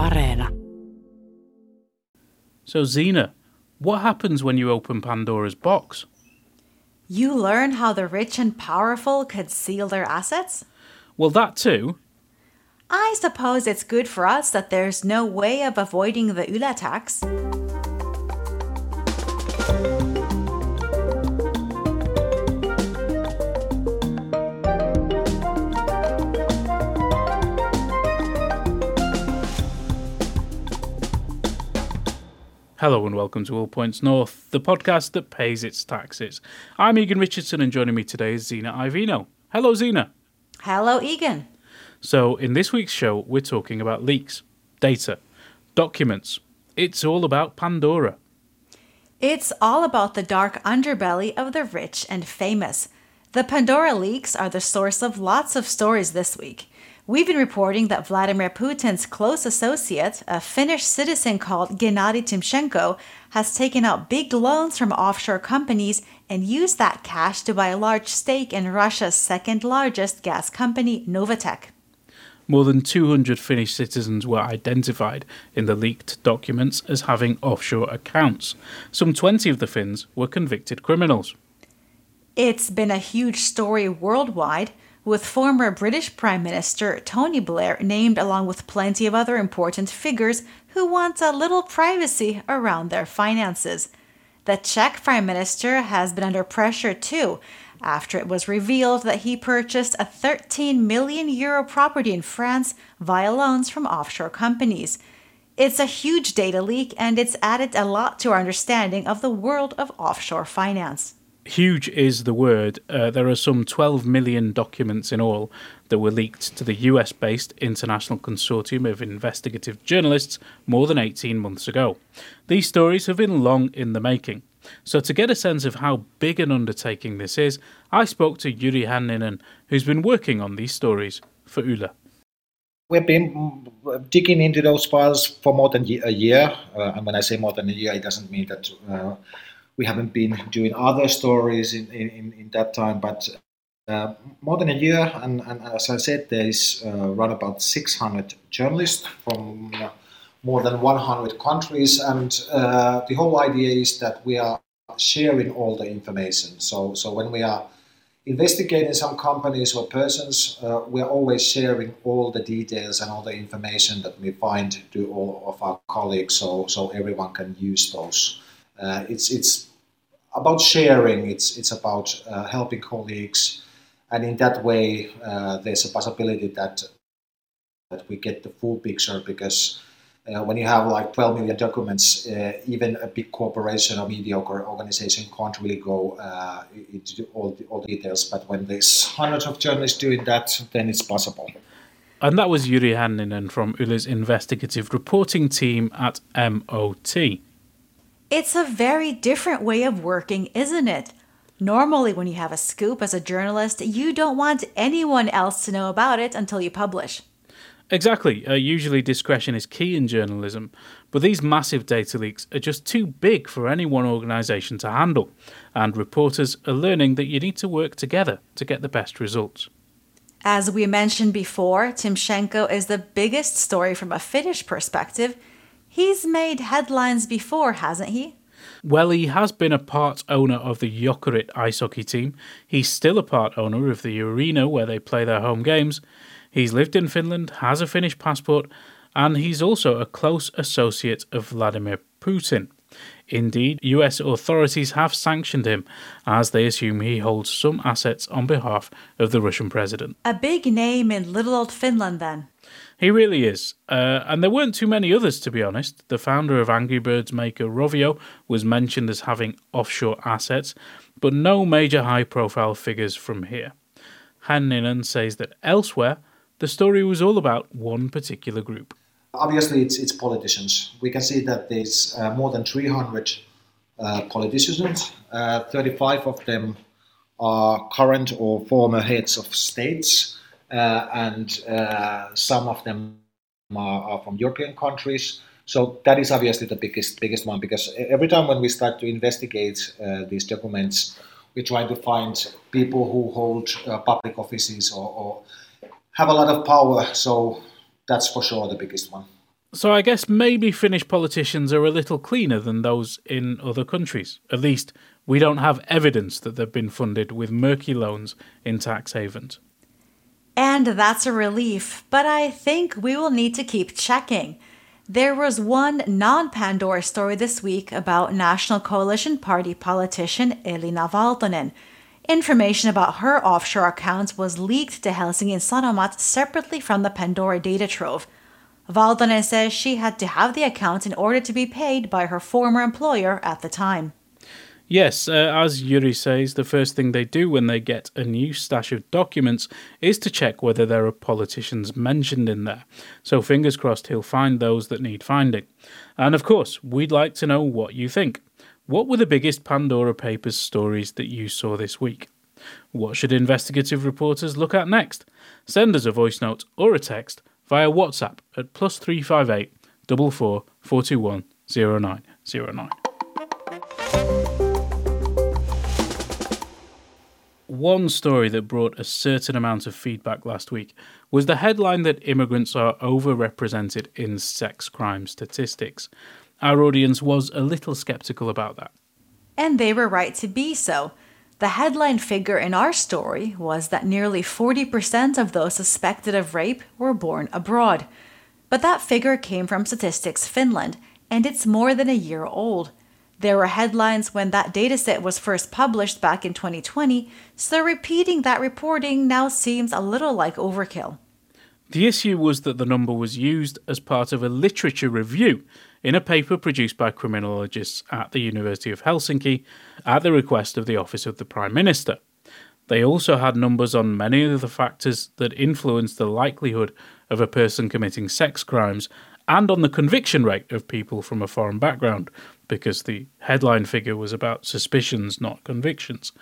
Areena. So, Zena, what happens when you open Pandora's box? You learn how the rich and powerful could seal their assets? Well, that too. I suppose it's good for us that there's no way of avoiding the Yle tax. Hello and welcome to All Points North, the podcast that pays its taxes. I'm Egan Richardson and joining me today is Zena Iovino. Hello, Zena. Hello, Egan. So, in this week's show, we're talking about leaks, data, documents. It's all about Pandora. It's all about the dark underbelly of the rich and famous. The Pandora leaks are the source of lots of stories this week. We've been reporting that Vladimir Putin's close associate, a Finnish citizen called Gennady Timchenko, has taken out big loans from offshore companies and used that cash to buy a large stake in Russia's second largest gas company, Novatek. More than 200 Finnish citizens were identified in the leaked documents as having offshore accounts. Some 20 of the Finns were convicted criminals. It's been a huge story worldwide with former British Prime Minister Tony Blair named along with plenty of other important figures who want a little privacy around their finances. The Czech Prime Minister has been under pressure too after it was revealed that he purchased a 13 million euro property in France via loans from offshore companies. It's a huge data leak and it's added a lot to our understanding of the world of offshore finance huge is the word. Uh, there are some 12 million documents in all that were leaked to the US based International Consortium of Investigative Journalists more than 18 months ago. These stories have been long in the making. So, to get a sense of how big an undertaking this is, I spoke to Jyri Hänninen, who's been working on these stories for Yle. We've been digging into those files for more than a year. Uh, and when I say more than a year, it doesn't mean that uh, we haven't been doing other stories in, in, in that time, but uh, more than a year, and, and, as I said, there is uh, around about 600 journalists from more than 100 countries, and uh, the whole idea is that we are sharing all the information. So, so when we are investigating some companies or persons, uh, we are always sharing all the details and all the information that we find to all of our colleagues, so so everyone can use those. Uh, it's it's about sharing. It's it's about uh, helping colleagues, and in that way, uh, there's a possibility that that we get the full picture because. Uh, when you have like 12 million documents, uh, even a big corporation or mediocre organization can't really go uh, into all the, all the details. But when there's hundreds of journalists doing that, then it's possible. And that was Jyri Hänninen from Yle's investigative reporting team at MOT. It's a very different way of working, isn't it? Normally, when you have a scoop as a journalist, you don't want anyone else to know about it until you publish. Exactly. Uh, usually, discretion is key in journalism, but these massive data leaks are just too big for any one organisation to handle, and reporters are learning that you need to work together to get the best results. As we mentioned before, Timchenko is the biggest story from a Finnish perspective He's made headlines before, hasn't he? Well, he has been a part owner of the Jokerit ice hockey team. He's still a part owner of the arena where they play their home games. He's lived in Finland, has a Finnish passport, and he's also a close associate of Vladimir Putin. Indeed, US authorities have sanctioned him as they assume he holds some assets on behalf of the Russian president. A big name in little old Finland, then. He really is. Uh, and there weren't too many others, to be honest. The founder of Angry Birds maker Rovio was mentioned as having offshore assets, but no major high profile figures from here. Hänninen says that elsewhere, the story was all about one particular group. Obviously, it's, it's politicians. We can see that there's uh, more than 300 uh, politicians, uh, 35 of them are current or former heads of states and uh, some of them are, are, from European countries. So that is obviously the biggest biggest one because every time when we start to investigate uh, these documents, we try to find people who hold public offices or, or have a lot of power. So that's for sure the biggest one. So I guess maybe Finnish politicians are a little cleaner than those in other countries. At least we don't have evidence that they've been funded with murky loans in tax havens. And that's a relief, but I think we will need to keep checking. There was one non Pandora story this week about National Coalition Party politician Elina Valtonen. Information about her offshore accounts was leaked to Helsingin Sanomat separately from the Pandora data trove. Valtonen says she had to have the accounts in order to be paid by her former employer at the time. Yes, uh, as Jyri says, the first thing they do when they get a new stash of documents is to check whether there are politicians mentioned in there. So fingers crossed he'll find those that need finding. And of course, we'd like to know what you think. What were the biggest Pandora Papers stories that you saw this week? What should investigative reporters look at next? Send us a voice note or a text via WhatsApp at plus 358 44 421 0909. One story that brought a certain amount of feedback last week was the headline that immigrants are overrepresented in sex crime statistics. Our audience was a little skeptical about that. And they were right to be so. The headline figure in our story was that nearly 40% of those suspected of rape were born abroad. But that figure came from Statistics Finland, and it's more than a year old. There were headlines when that dataset was first published back in 2020, so repeating that reporting now seems a little like overkill. The issue was that the number was used as part of a literature review in a paper produced by criminologists at the University of Helsinki at the request of the Office of the Prime Minister. They also had numbers on many of the factors that influence the likelihood of a person committing sex crimes and on the conviction rate of people from a foreign background, because the headline figure was about suspicions, not convictions.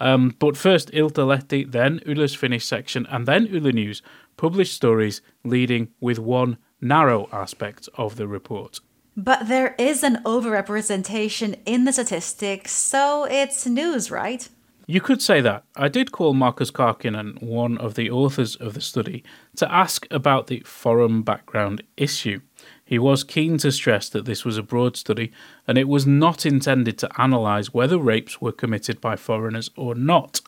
Um, but first, Iltalehti, then Yle's Finnish section, and then Yle News published stories leading with one narrow aspect of the report. But there is an overrepresentation in the statistics, so it's news, right? You could say that. I did call Markus Kaakinen, one of the authors of the study, to ask about the forum background issue. He was keen to stress that this was a broad study and it was not intended to analyse whether rapes were committed by foreigners or not.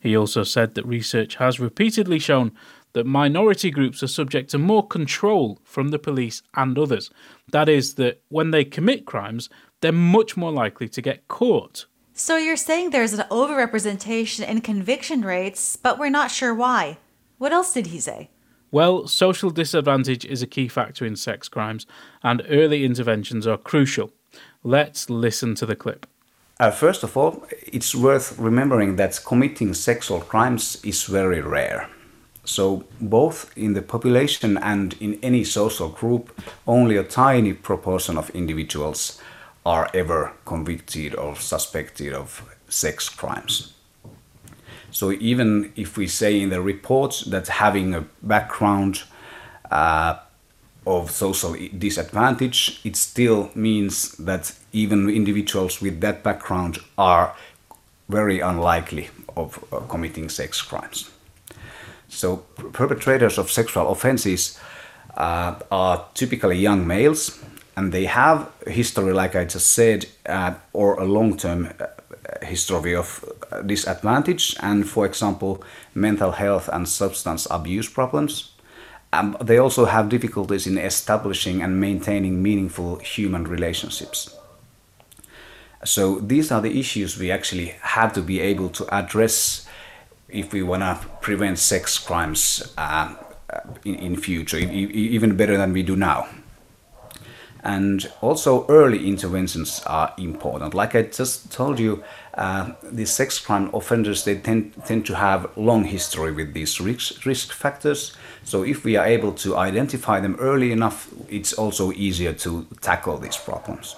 He also said that research has repeatedly shown that minority groups are subject to more control from the police and others. That is, that when they commit crimes, they're much more likely to get caught. So you're saying there's an overrepresentation in conviction rates, but we're not sure why. What else did he say? Well, social disadvantage is a key factor in sex crimes, and early interventions are crucial. Let's listen to the clip. Uh, first of all, it's worth remembering that committing sexual crimes is very rare. So, both in the population and in any social group, only a tiny proportion of individuals are ever convicted or suspected of sex crimes. So, even if we say in the report that having a background uh, of social disadvantage, it still means that even individuals with that background are very unlikely of uh, committing sex crimes. So perpetrators of sexual offenses uh, are typically young males, and they have history, like I just said, uh, or a long-term uh, history of disadvantage, and for example, mental health and substance abuse problems. Um, they also have difficulties in establishing and maintaining meaningful human relationships. So these are the issues we actually have to be able to address if we want to prevent sex crimes uh, in, in future, even better than we do now. And also early interventions are important. Like I just told you, uh, the sex crime offenders, they tend, tend to have long history with these risk, risk factors. So if we are able to identify them early enough, it's also easier to tackle these problems.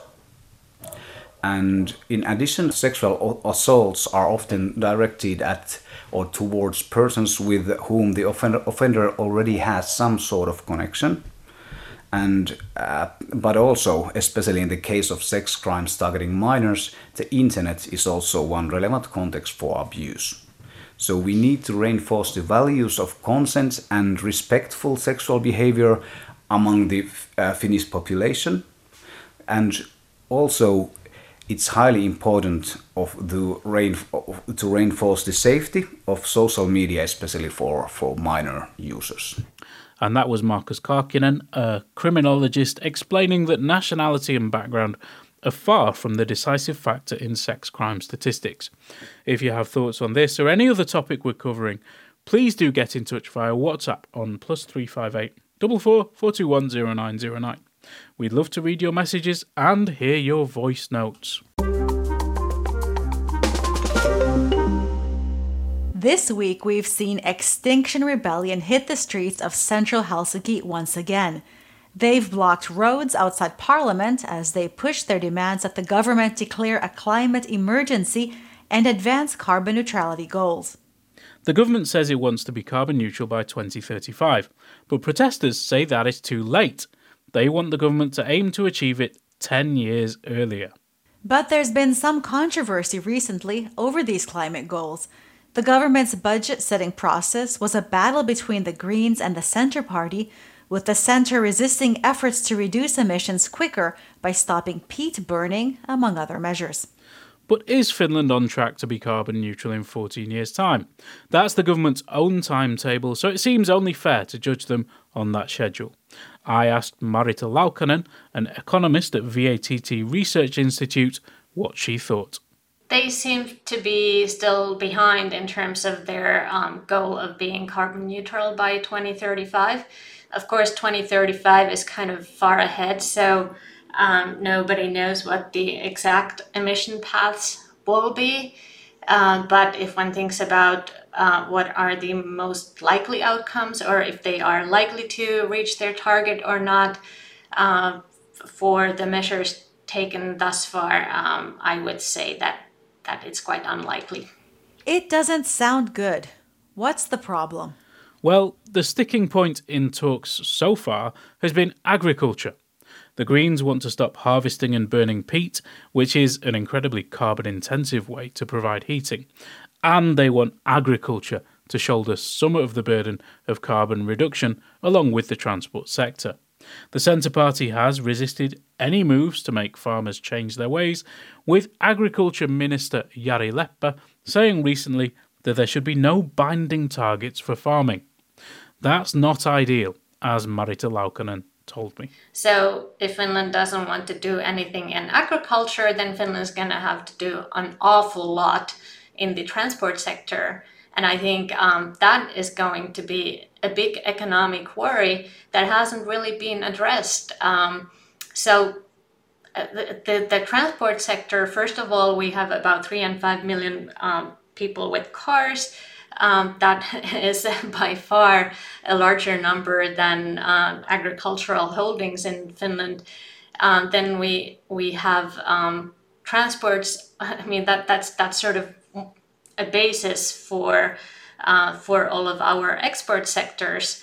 And in addition, sexual assaults are often directed at or towards persons with whom the offender, offender already has some sort of connection. And, uh, but also, especially in the case of sex crimes targeting minors, the internet is also one relevant context for abuse. So we need to reinforce the values of consent and respectful sexual behavior among the uh, Finnish population, and also it's highly important of the rain, to reinforce the safety of social media, especially for, for minor users. And that was Markus Kaakinen, a criminologist, explaining that nationality and background are far from the decisive factor in sex crime statistics. If you have thoughts on this or any other topic we're covering, please do get in touch via WhatsApp on plus 358 44 421 We'd love to read your messages and hear your voice notes. This week, we've seen Extinction Rebellion hit the streets of central Helsinki once again. They've blocked roads outside Parliament as they push their demands that the government declare a climate emergency and advance carbon neutrality goals. The government says it wants to be carbon neutral by 2035, but protesters say that is too late. They want the government to aim to achieve it 10 years earlier. But there's been some controversy recently over these climate goals. The government's budget setting process was a battle between the Greens and the Centre Party, with the Centre resisting efforts to reduce emissions quicker by stopping peat burning, among other measures. But is Finland on track to be carbon neutral in 14 years' time? That's the government's own timetable, so it seems only fair to judge them on that schedule. I asked Marita Laukkanen, an economist at VATT Research Institute, what she thought they seem to be still behind in terms of their um, goal of being carbon neutral by 2035. Of course, 2035 is kind of far ahead, so um, nobody knows what the exact emission paths will be. Uh, but if one thinks about uh, what are the most likely outcomes, or if they are likely to reach their target or not, uh, for the measures taken thus far, um, I would say that that it's quite unlikely. It doesn't sound good. What's the problem? Well, the sticking point in talks so far has been agriculture. The Greens want to stop harvesting and burning peat, which is an incredibly carbon intensive way to provide heating, and they want agriculture to shoulder some of the burden of carbon reduction along with the transport sector. The Centre Party has resisted any moves to make farmers change their ways, with Agriculture Minister Jari Leppä saying recently that there should be no binding targets for farming. That's not ideal, as Marita Laukkanen told me. So, if Finland doesn't want to do anything in agriculture, then Finland's going to have to do an awful lot in the transport sector. And I think um, that is going to be a big economic worry that hasn't really been addressed. Um, so, uh, the, the, the, transport sector, first of all, we have about three and five million um, people with cars. Um, that is by far a larger number than uh, agricultural holdings in Finland. Um, then we we have um, transports. I mean that that's that's sort of a basis for uh, for all of our export sectors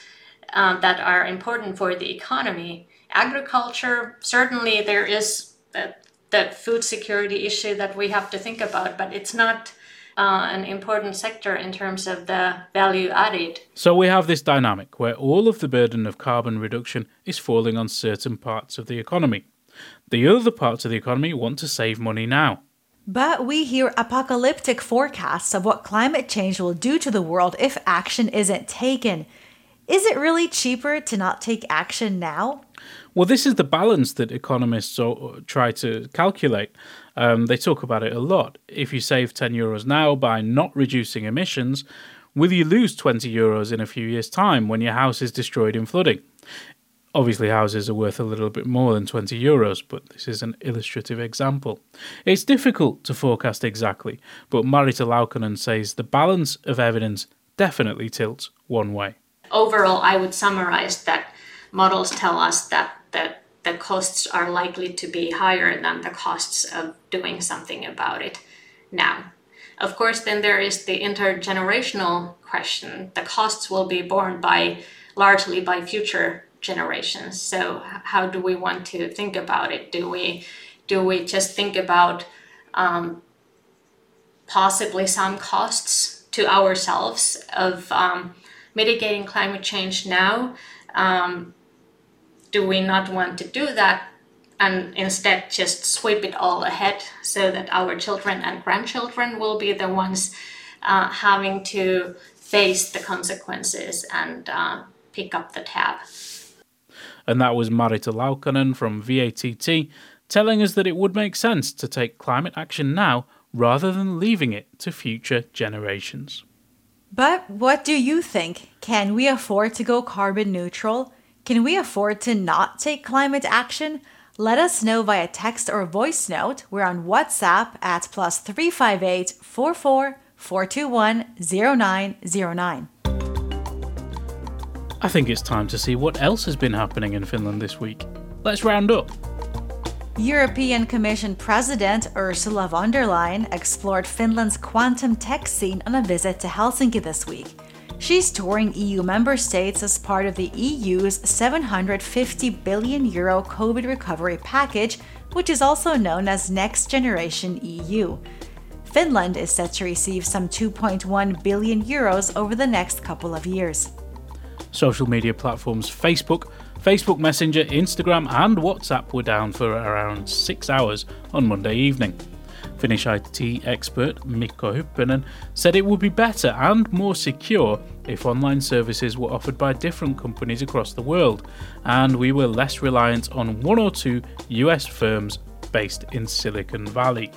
uh, that are important for the economy. Agriculture, certainly there is that, that food security issue that we have to think about, but it's not uh, an important sector in terms of the value added. So we have this dynamic where all of the burden of carbon reduction is falling on certain parts of the economy. The other parts of the economy want to save money now. But we hear apocalyptic forecasts of what climate change will do to the world if action isn't taken. Is it really cheaper to not take action now? Well, this is the balance that economists try to calculate. Um, they talk about it a lot. If you save 10 euros now by not reducing emissions, will you lose 20 euros in a few years' time when your house is destroyed in flooding? Obviously, houses are worth a little bit more than 20 euros, but this is an illustrative example. It's difficult to forecast exactly, but Marita Laukkanen says the balance of evidence definitely tilts one way. Overall, I would summarize that models tell us that, that the costs are likely to be higher than the costs of doing something about it now. Of course, then there is the intergenerational question. The costs will be borne by largely by future generations. So how do we want to think about it? Do we do we just think about um, possibly some costs to ourselves of um, mitigating climate change now? Um, do we not want to do that and instead just sweep it all ahead so that our children and grandchildren will be the ones uh, having to face the consequences and uh, pick up the tab. And that was Marita Laukkanen from VATT telling us that it would make sense to take climate action now rather than leaving it to future generations. But what do you think? Can we afford to go carbon neutral? Can we afford to not take climate action? Let us know via text or voice note. We're on WhatsApp at plus 358 44 421 0909. I think it's time to see what else has been happening in Finland this week. Let's round up. European Commission President Ursula von der Leyen explored Finland's quantum tech scene on a visit to Helsinki this week. She's touring EU member states as part of the EU's 750 billion euro COVID recovery package, which is also known as Next Generation EU. Finland is set to receive some 2.1 billion euros over the next couple of years. Social media platforms Facebook, Facebook Messenger, Instagram, and WhatsApp were down for around six hours on Monday evening. Finnish IT expert Mikko Hyppönen said it would be better and more secure if online services were offered by different companies across the world, and we were less reliant on one or two US firms based in Silicon Valley.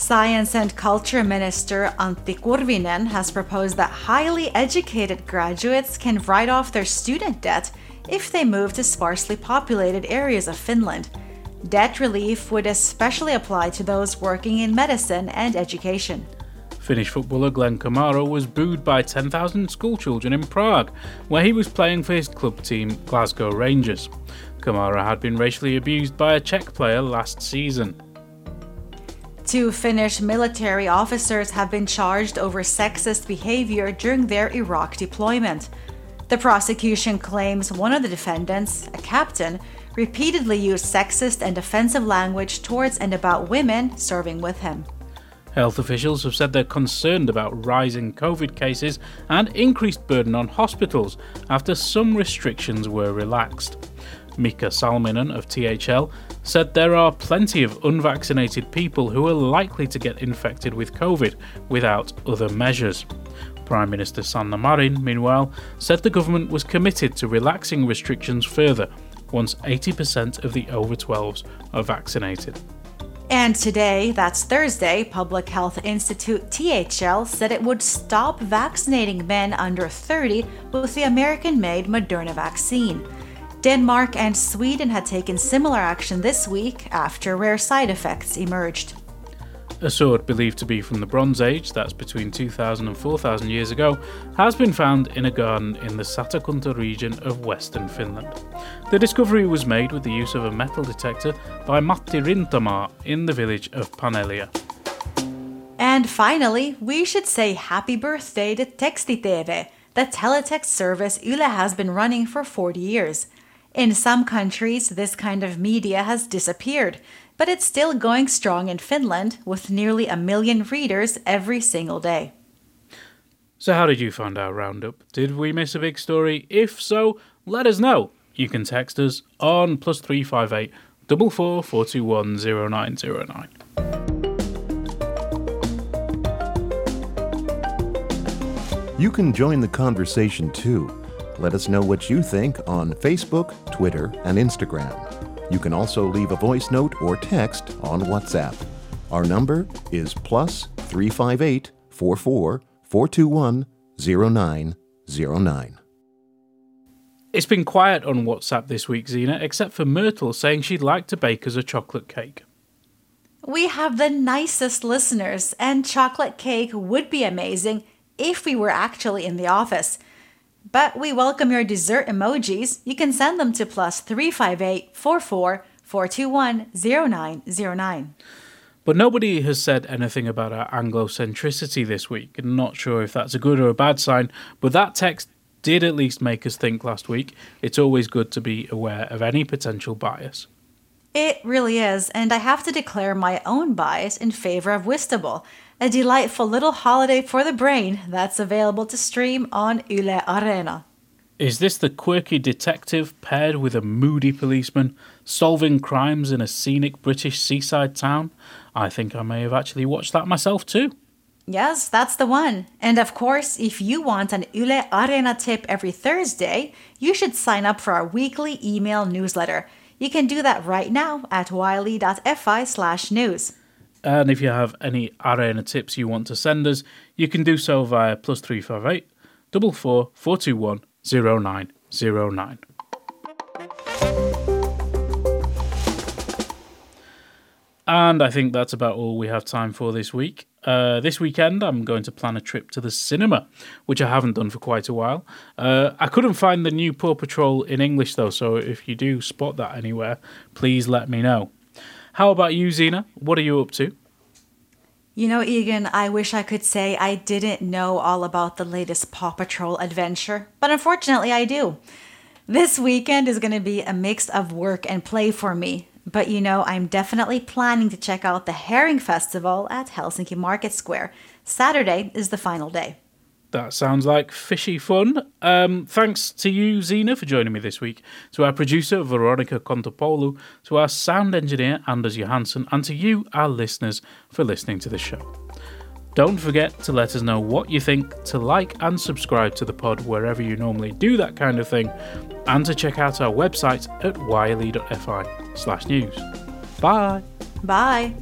Science and Culture Minister Antti Kurvinen has proposed that highly educated graduates can write off their student debt if they move to sparsely populated areas of Finland. Debt relief would especially apply to those working in medicine and education. Finnish footballer Glenn Kamara was booed by 10,000 schoolchildren in Prague, where he was playing for his club team Glasgow Rangers. Kamara had been racially abused by a Czech player last season. Two Finnish military officers have been charged over sexist behavior during their Iraq deployment. The prosecution claims one of the defendants, a captain, repeatedly used sexist and offensive language towards and about women serving with him. Health officials have said they're concerned about rising COVID cases and increased burden on hospitals after some restrictions were relaxed. Mika Salminen of THL said there are plenty of unvaccinated people who are likely to get infected with COVID without other measures. Prime Minister Sanna Marin, meanwhile, said the government was committed to relaxing restrictions further once 80% of the over 12s are vaccinated. And today, that's Thursday, Public Health Institute THL said it would stop vaccinating men under 30 with the American made Moderna vaccine. Denmark and Sweden had taken similar action this week after rare side effects emerged. A sword believed to be from the Bronze Age, that's between 2000 and 4000 years ago, has been found in a garden in the Satakunta region of western Finland. The discovery was made with the use of a metal detector by Matti Rintamaa in the village of Panelia. And finally, we should say happy birthday to TV, the teletext service Yle has been running for 40 years. In some countries, this kind of media has disappeared, but it's still going strong in Finland with nearly a million readers every single day. So, how did you find our roundup? Did we miss a big story? If so, let us know. You can text us on plus three five eight double four four two one zero nine zero nine. You can join the conversation too. Let us know what you think on Facebook, Twitter, and Instagram. You can also leave a voice note or text on WhatsApp. Our number is plus 358 44 421 0909. It's been quiet on WhatsApp this week, Zena, except for Myrtle saying she'd like to bake us a chocolate cake. We have the nicest listeners, and chocolate cake would be amazing if we were actually in the office. But we welcome your dessert emojis. You can send them to plus 358 44 421 0909. But nobody has said anything about our Anglocentricity this week. Not sure if that's a good or a bad sign, but that text did at least make us think last week. It's always good to be aware of any potential bias. It really is, and I have to declare my own bias in favor of Whitstable a delightful little holiday for the brain that's available to stream on Yle Areena. Is this the quirky detective paired with a moody policeman solving crimes in a scenic British seaside town? I think I may have actually watched that myself too. Yes, that's the one. And of course, if you want an Yle Areena tip every Thursday, you should sign up for our weekly email newsletter. You can do that right now at yle.fi slash news. And if you have any Areena tips you want to send us, you can do so via plus three five eight double four four two one zero nine zero nine. And I think that's about all we have time for this week. Uh, this weekend, I'm going to plan a trip to the cinema, which I haven't done for quite a while. Uh, I couldn't find the new Paw Patrol in English, though, so if you do spot that anywhere, please let me know. How about you, Zena? What are you up to? You know, Egan, I wish I could say I didn't know all about the latest Paw Patrol adventure, but unfortunately I do. This weekend is going to be a mix of work and play for me, but you know, I'm definitely planning to check out the Herring Festival at Helsinki Market Square. Saturday is the final day. That sounds like fishy fun. Um, thanks to you, Zena, for joining me this week, to our producer, Veronica Kontopoulou, to our sound engineer, Anders Johansson, and to you, our listeners, for listening to the show. Don't forget to let us know what you think, to like and subscribe to the pod wherever you normally do that kind of thing, and to check out our website at yle.fi slash news. Bye! Bye!